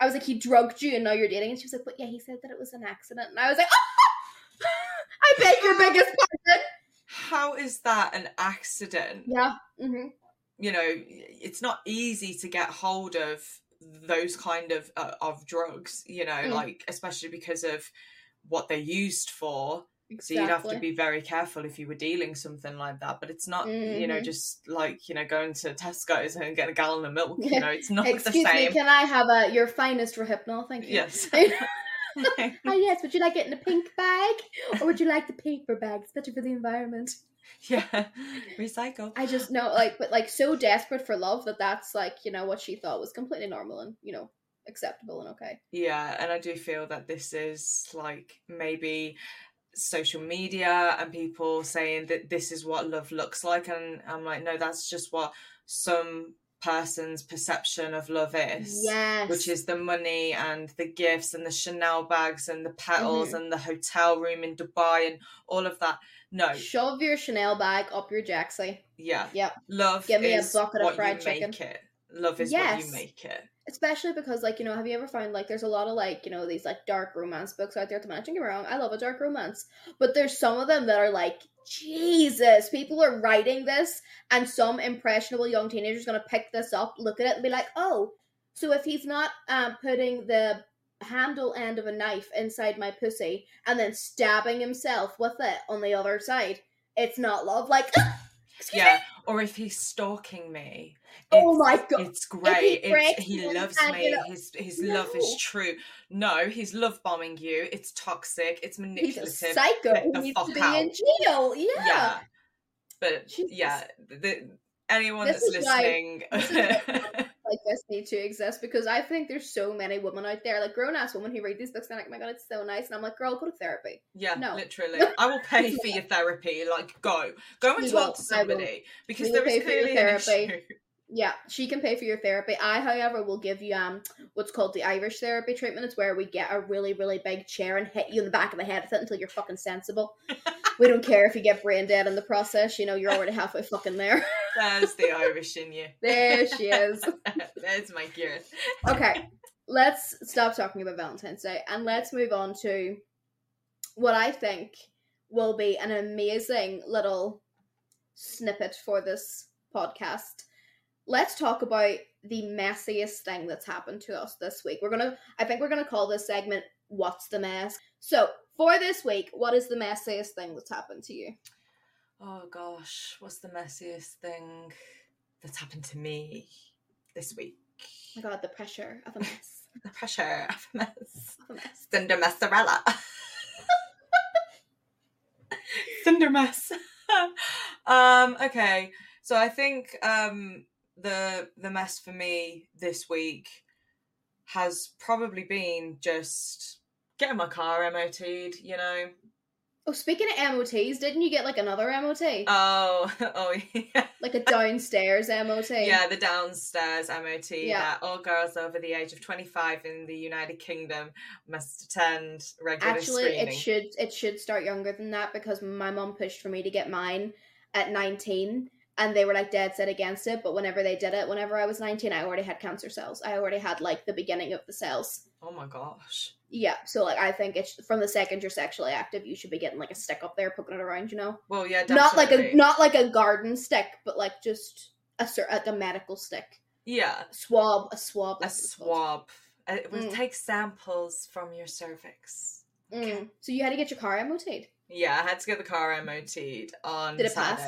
I was like, he drugged you, and now you're dating, and she was like, "But yeah, he said that it was an accident," and I was like, I beg your biggest pardon. how is that an accident Yeah. hmm you know it's not easy to get hold of those kind of uh, of drugs you know Mm. like especially because of what they're used for Exactly. so you'd have to be very careful if you were dealing something like that but it's not you know Mhm. just like you know going to tesco's and get a gallon of milk you know it's not Excuse the me, can I have a your finest Rohypnol? Thank you. yes Ah yes, would you like it in a pink bag or would you like the paper bag? It's better for the environment. yeah recycle I just know, like, but like so desperate for love that that's like, you know, what she thought was completely normal and you know acceptable and okay. Yeah, and I do feel that this is like maybe social media and people saying that this is what love looks like and I'm like no that's just what some person's perception of love is Yes, which is the money and the gifts and the Chanel bags and the petals Mhm. and the hotel room in Dubai and all of that. No. Shove your Chanel bag up your jacksie. yeah. Yeah love Give me a bucket of fried chicken. it. Love is what you make it Especially because, like, you know, have you ever found like there's a lot of like, you know, these like dark romance books out there at the minute? Don't get me wrong, I love a dark romance, but there's some of them that are like, Jesus, people are writing this, and some impressionable young teenager's gonna pick this up, look at it, and be like, oh, so if he's not um, putting the handle end of a knife inside my pussy and then stabbing himself with it on the other side, it's not love. Like, excuse yeah me. Or if he's stalking me Oh my God. it's great it's, he loves me his his love is true no he's love bombing you it's toxic it's manipulative. He's a psycho. Get the needs fuck to be out. in jail. Yeah. yeah but Jesus. yeah the, anyone This that's why- listening Like this need to exist because I think there's so many women out there, like grown ass women who read these books and like, oh my god, it's so nice. And I'm like, girl, go to therapy. yeah No. literally i will pay for your therapy like go go and We talk will. to somebody because there is pay for your clearly an therapy. issue Yeah, she can pay for your therapy. I, however, will give you um what's called the Irish therapy treatment. It's where we get a really, really big chair and hit you in the back of the head with it until you're fucking sensible. we don't care if you get brain dead in the process. You know, you're already halfway fucking there. there's the irish in you there she is. there's my gear okay, let's stop talking about Valentine's Day and let's move on to what I think will be an amazing little snippet for this podcast. Let's talk about the messiest thing that's happened to us this week. We're gonna, I think we're gonna call this segment "What's the Mess." So for this week, what is the messiest thing that's happened to you? Oh gosh, what's the messiest thing that's happened to me this week? Oh my God, the pressure of a mess. The pressure of a mess. Of a mess. Cinder Mozzarella. Cinder mess. um, okay. So I think um the the mess for me this week has probably been just getting my car MOT'd, you know. Oh, speaking of MOTs, didn't you get like another MOT? Oh, oh yeah. like a downstairs MOT? Yeah, the downstairs MOT Yeah. that all girls over the age of 25 in the United Kingdom must attend regular Actually, screening. it should it should start younger than that because my mom pushed for me to get mine at 19 and they were like dead set against it but whenever they did it whenever i was 19 i already had cancer cells i already had like the beginning of the cells Oh my gosh. yeah so like i think it's from the second you're sexually active you should be getting like a stick up there poking it around you know Well, yeah, not like a not like a garden stick but like just a like a medical stick Yeah, swab a swab a that's what it's called. swab. It will Mm. take samples from your cervix. Mm. so you had to get your car MOT'd Yeah, I had to get the car MOT'd on Did it pass?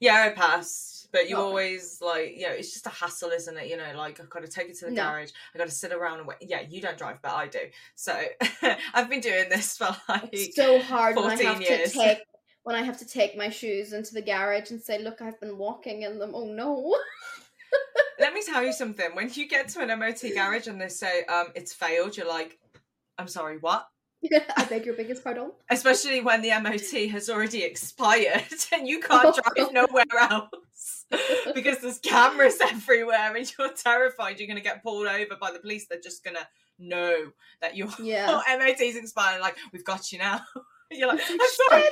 Yeah, it passed. But you always like, you know, it's just a hassle, isn't it? You know, like I've got to take it to the No. garage. i've got to sit around and wait. Yeah, you don't drive, but I do. So I've been doing this for like It's so hard when I have years. to take when I have to take my shoes into the garage and say, "Look, I've been walking in them." Oh no! Let me tell you something. When you get to an MOT garage and they say um it's failed, you're like, I'm sorry, what? I beg your biggest pardon. Especially when the MOT has already expired and you can't drive nowhere else because there's cameras everywhere and you're terrified you're going to get pulled over by the police. They're just going to know that your Yeah. MOT's expired. Like, we've got you now. you're like, I'm sorry.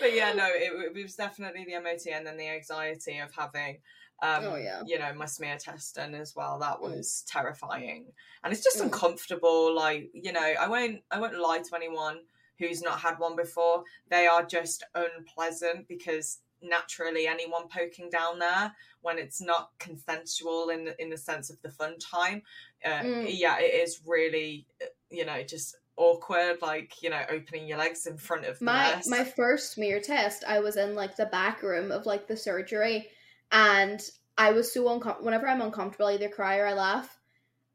But yeah, no, it, it was definitely the MOT and then the anxiety of having. Um, Oh, yeah. you know my smear test done as well that Mm. was terrifying and it's just Mm. uncomfortable like you know i won't i won't lie to anyone who's not had one before they are just unpleasant because naturally anyone poking down there when it's not consensual in in the sense of the fun time uh, Mm. yeah it is really uh, you know just awkward like you know opening your legs in front of My nurse. my first smear test, I was in like the back room of like the surgery, and I was so uncomfortable. Whenever I'm uncomfortable, I either cry or I laugh.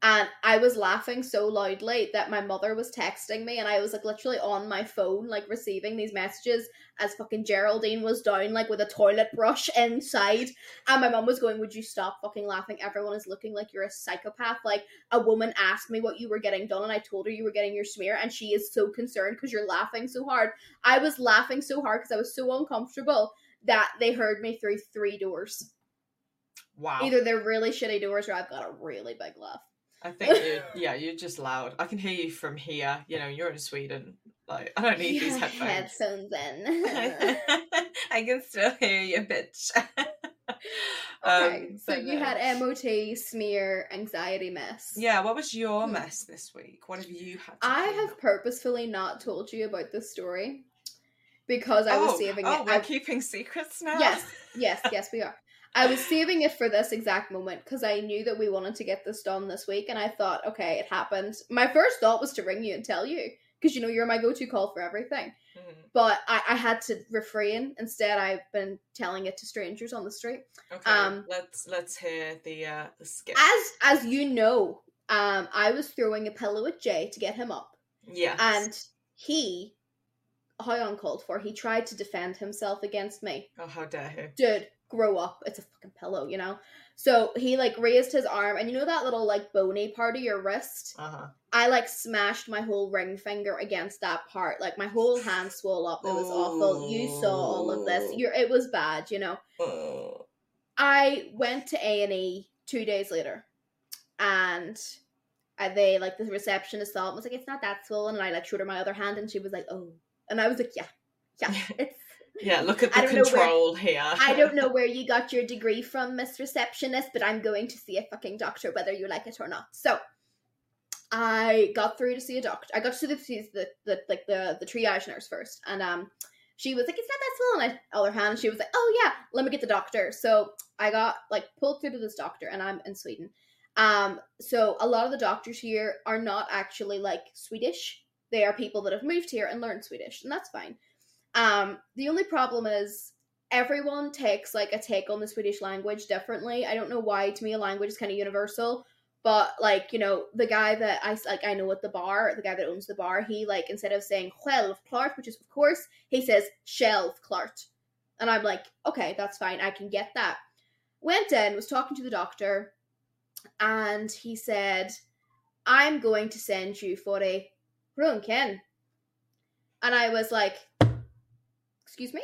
And I was laughing so loudly that my mother was texting me, and I was like literally on my phone, like receiving these messages as fucking Geraldine was down, like with a toilet brush inside. And my mom was going, Would you stop fucking laughing? Everyone is looking like you're a psychopath. Like, a woman asked me what you were getting done, and I told her you were getting your smear, and she is so concerned because you're laughing so hard. I was laughing so hard because I was so uncomfortable that they heard me through three doors. wow Either they're really shitty doors or I've got a really big laugh. I think you, yeah, you're just loud. I can hear you from here. You know, you're in Sweden. Like, I don't need these headphones. headphones in. I can still hear you, bitch. okay, Um, so you no. had MOT, smear, anxiety mess. Yeah, what was your Hmm. mess this week? What have you had? To I have purposefully not told you about this story because I was oh, saving oh, it. we're I- keeping secrets now. Yes, yes, yes, we are. I was saving it for this exact moment because I knew that we wanted to get this done this week, and I thought, okay, it happened. My first thought was to ring you and tell you because you know you're my go-to call for everything. Mhm. But I, I had to refrain. Instead, I've been telling it to strangers on the street. Okay, Um, let's let's hear the uh the skip. As as you know, um, I was throwing a pillow at Jay to get him up, yes. and he, how uncalled for, he tried to defend himself against me. oh, how dare he? dude, grow up. It's a fucking pillow, you know? So he like raised his arm and you know that little like bony part of your wrist? Uh huh. I like smashed my whole ring finger against that part. Like my whole hand swelled up. It was awful. You saw all of this. Oh. You're it was bad, you know. Oh. I went to A and E two days later, and they like the receptionist saw it and was like, "It's not that swollen," and I like showed her my other hand, and she was like, "Oh," and I was like, "Yeah, yeah, it's Yeah, look at the don't where- control here. I don't know where you got your degree from, Miss Receptionist, but I'm going to see a fucking doctor whether you like it or not. So I got through to see a doctor. I got to see the the, the like the the triage nurse first, and um, she was like, "It's not that swollen." I held her hand, and she was like, "Oh yeah, let me get the doctor." So I got like pulled through to this doctor, and I'm in Sweden. Um, so a lot of the doctors here are not actually like Swedish. They are people that have moved here and learned Swedish, and that's fine. Um, the only problem is everyone takes like a take on the Swedish language differently. I don't know why. To me, a language is kind of universal. But like you know, the guy that I like I know at the bar, the guy that owns the bar, he like instead of saying självklart, which is of course, he says självklart, and I'm like, okay, that's fine, I can get that. Went in, was talking to the doctor, and he said, I'm going to send you for a Runken. And I was like, excuse me?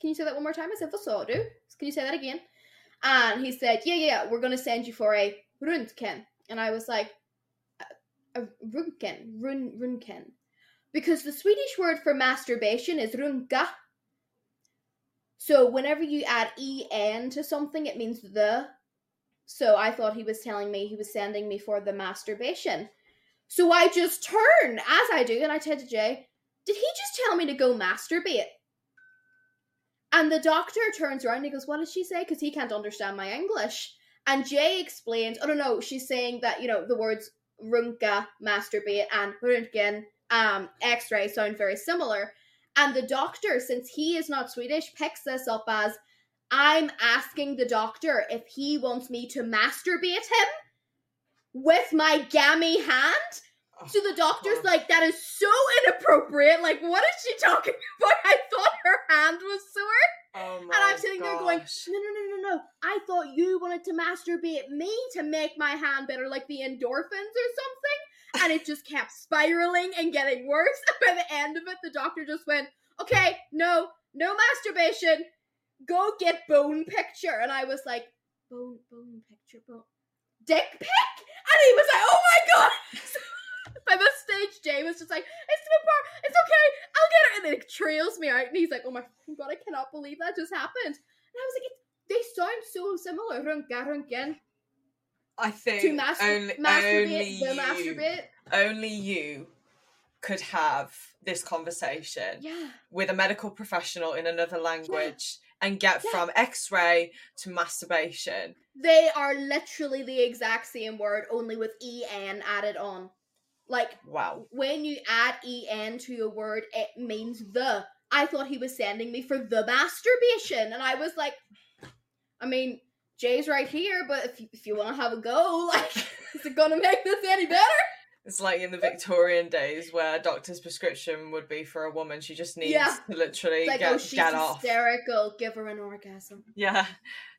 Can you say that one more time? I said, do? Can you say that again? And he said, yeah, yeah, we're going to send you for a Rundken. And I was like, a, a Run, Runken. Because the Swedish word for masturbation is runka. So whenever you add en to something, it means the. So I thought he was telling me he was sending me for the masturbation. So I just turn, as I do, and I said to Jay, Did he just tell me to go masturbate? And the doctor turns around and he goes, What did she say? Because he can't understand my English. And Jay explains, Oh, no, no, she's saying that, you know, the words runka, masturbate, and röntgen, um, x ray sound very similar. And the doctor, since he is not Swedish, picks this up as I'm asking the doctor if he wants me to masturbate him with my gammy hand. Oh, So the doctor's like, that is so inappropriate. Like, what is she talking about? I thought her hand was sore. Oh And I'm sitting there going, no, no, no, no, no. I thought you wanted to masturbate me to make my hand better, like the endorphins or something. And it just kept spiraling and getting worse. And by the end of it, the doctor just went, okay, no, no masturbation. Go get bone picture. And I was like, bone, bone picture, bone. Dick pic? He was like, oh my god. by this stage, Jay was just like, it's too far, it's okay, I'll get her. And then it trails me out, and he's like, oh my god, I cannot believe that just happened. And I was like, they sound so similar. Runken. I think To mas- only, masturbate, only you, masturbate. only you could have this conversation Yeah. with a medical professional in another language and get Yeah. from X-ray to masturbation. They are literally the exact same word, only with en added on. Like Wow. when you add en to a word, it means the. I thought he was sending me for the masturbation, and I was like, I mean, Jay's right here, but if you, if you want to have a go, like, is it gonna make this any better? It's like in the Victorian days where a doctor's prescription would be for a woman. She just needs Yeah. to literally like, get, oh, she's get off. hysterical. Give her an orgasm. Yeah.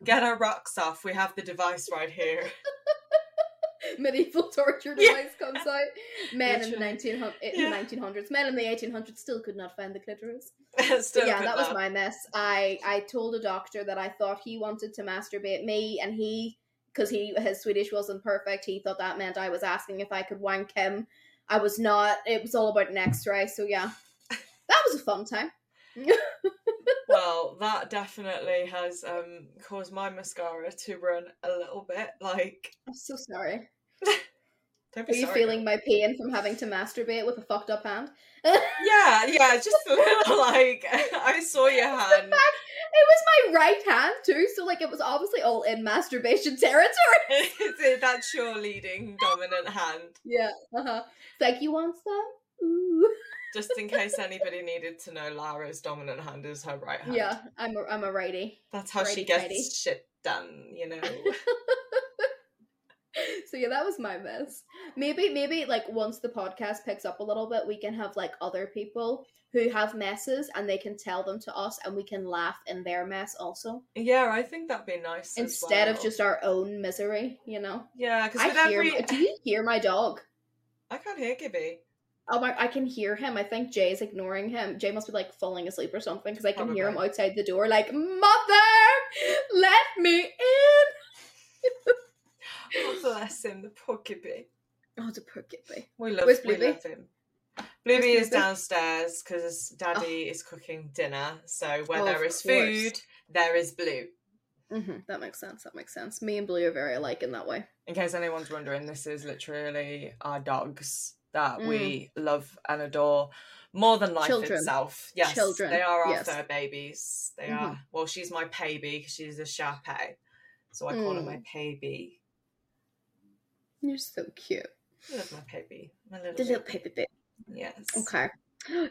Get her rocks off. We have the device right here. Medieval torture Yeah. device comes out. Men in the Literally. 1900s, Yeah. 1900s, men in the 1800s still could not find the clitoris. Still yeah, that was my mess. I I told a doctor that I thought he wanted to masturbate me, and he, because he his Swedish wasn't perfect, he thought that meant I was asking if I could wank him. I was not. It was all about an X-ray. So yeah, that was a fun time. Well, that definitely has um caused my mascara to run a little bit. Like, I'm so sorry. Are you feeling my pain from having to masturbate with a fucked up hand? Yeah, yeah, just a little like I saw your hand. It was my right hand too, so like it was obviously all in masturbation territory. That's your leading dominant hand. Yeah. Uh huh. It's like you want some? Ooh. Just in case anybody needed to know, Lara's dominant hand is her right hand. Yeah, I'm a I'm a righty. That's how she gets tighty. shit done, you know. So yeah, that was my mess. Maybe maybe like once the podcast picks up a little bit, we can have like other people who have messes and they can tell them to us and we can laugh in their mess also. yeah, I think that'd be nice. as Instead of just our own misery, you know. Yeah, because I hear every do you hear my dog? I can't hear Gibby. Oh my I can hear him. I think Jay's ignoring him. Jay must be like falling asleep or something because I can hear him outside the door like, Mother, let me in. Oh, bless him, the Gibby. Oh, the Gibby. We love, Where's we love him. Bluebee is downstairs because Daddy is cooking dinner. So where Oh, there is course. food, there is Blue. hmm That makes sense. That makes sense. Me and Blue are very alike in that way. In case anyone's wondering, this is literally our dogs that Mm. we love and adore more than life Children. itself. Yes, Children, they are our yes. fur babies. They Mhm. are. Well, she's my baby because she's a Shar Pei, so I call her Mm. my baby. You're so cute. Love my baby. My little The little baby. baby. Yes. Okay.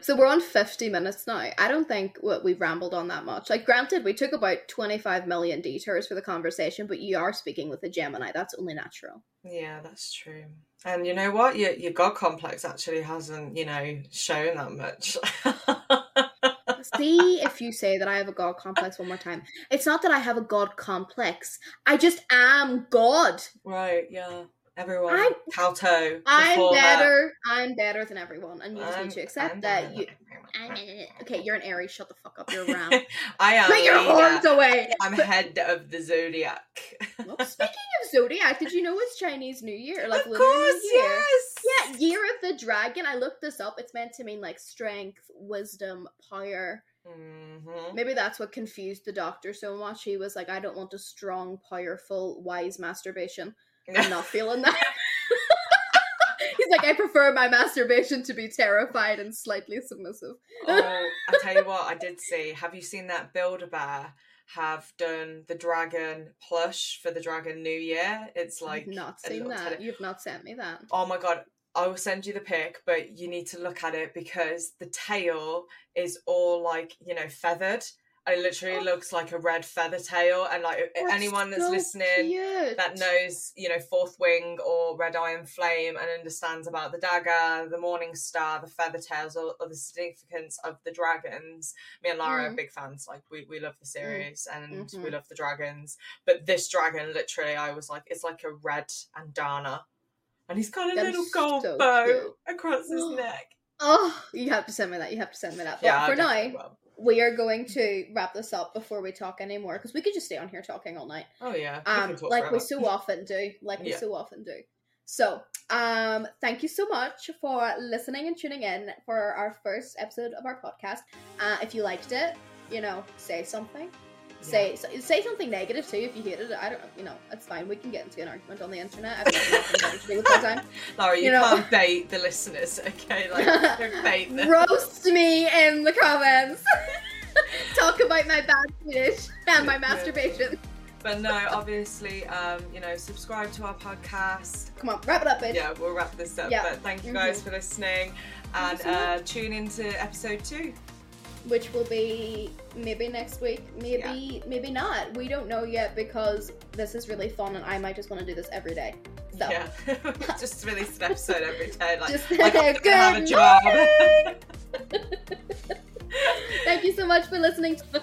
So we're on 50 minutes now. I don't think what we've rambled on that much. Like, granted, we took about 25 million detours for the conversation, but you are speaking with a Gemini. That's only natural. Yeah, that's true. And you know what? Your your god complex actually hasn't, you know, shown that much. See if you say that I have a God complex one more time. It's not that I have a God complex. I just am God. right, yeah. Everyone, I'm- kowtow. I'm her. better. I'm better than everyone, and you just need to accept I'm that. You. Okay, you're an Aries. Shut the fuck up. You're round. I am. Put your horns away. I'm head of the zodiac. Well, speaking of zodiac, did you know it's Chinese New Year? Like of course, Year. yes. Yeah, Year of the Dragon. I looked this up. It's meant to mean like strength, wisdom, power. Mhm. Maybe that's what confused the doctor so much. He was like, I don't want a strong, powerful, wise masturbation. I'm not feeling that. He's like, I prefer my masturbation to be terrified and slightly submissive. oh, I tell you what, I did see. Have you seen that Build a Bear have done the dragon plush for the Dragon New Year? It's like I've not seen that. teddy- You've not sent me that. Oh my god, I will send you the pic, but you need to look at it because the tail is all like, you know, feathered. It literally Oh. looks like a red feather tail. And like anyone that's so listening cute. that knows, you know, Fourth Wing or Red Iron Flame and understands about the dagger, the Morning Star, the feather tails, or, or the significance of the dragons. Me and Lara are Mm. big fans. Like we, we love the series and we Mhm. love the dragons. But this dragon, literally, I was like, it's like a red andana. And he's got a That little gold so bow cute. across his neck. Oh, you have to send me that. You have to send me that. But yeah, for now. We are going to wrap this up before we talk anymore because we could just stay on here talking all night. Oh yeah, Um, like we so often do. Like we Yeah. so often do. So, um, thank you so much for listening and tuning in for our first episode of our podcast. Uh, if you liked it, you know, say something. Say say say something negative too if you hated it. I don't, you know, it's fine. We can get into an argument on the internet. I've got to do with my time. Lara, you, you know- can't bait the listeners, okay? Like don't bait them. Roast me in the comments. Talk about my bad finish and my masturbation. But no, obviously, um, you know, subscribe to our podcast. Come on, wrap it up, bitch. Yeah, we'll wrap this up. Yeah. But thank you guys Mhm. for listening, and so uh, tune into episode two. Which will be maybe next week, maybe maybe not. We don't know yet because this is really fun and I might just want to do this every day. So Yeah, just release an episode every day. Like, Just- like I'm gonna have a job. thank you so much for listening to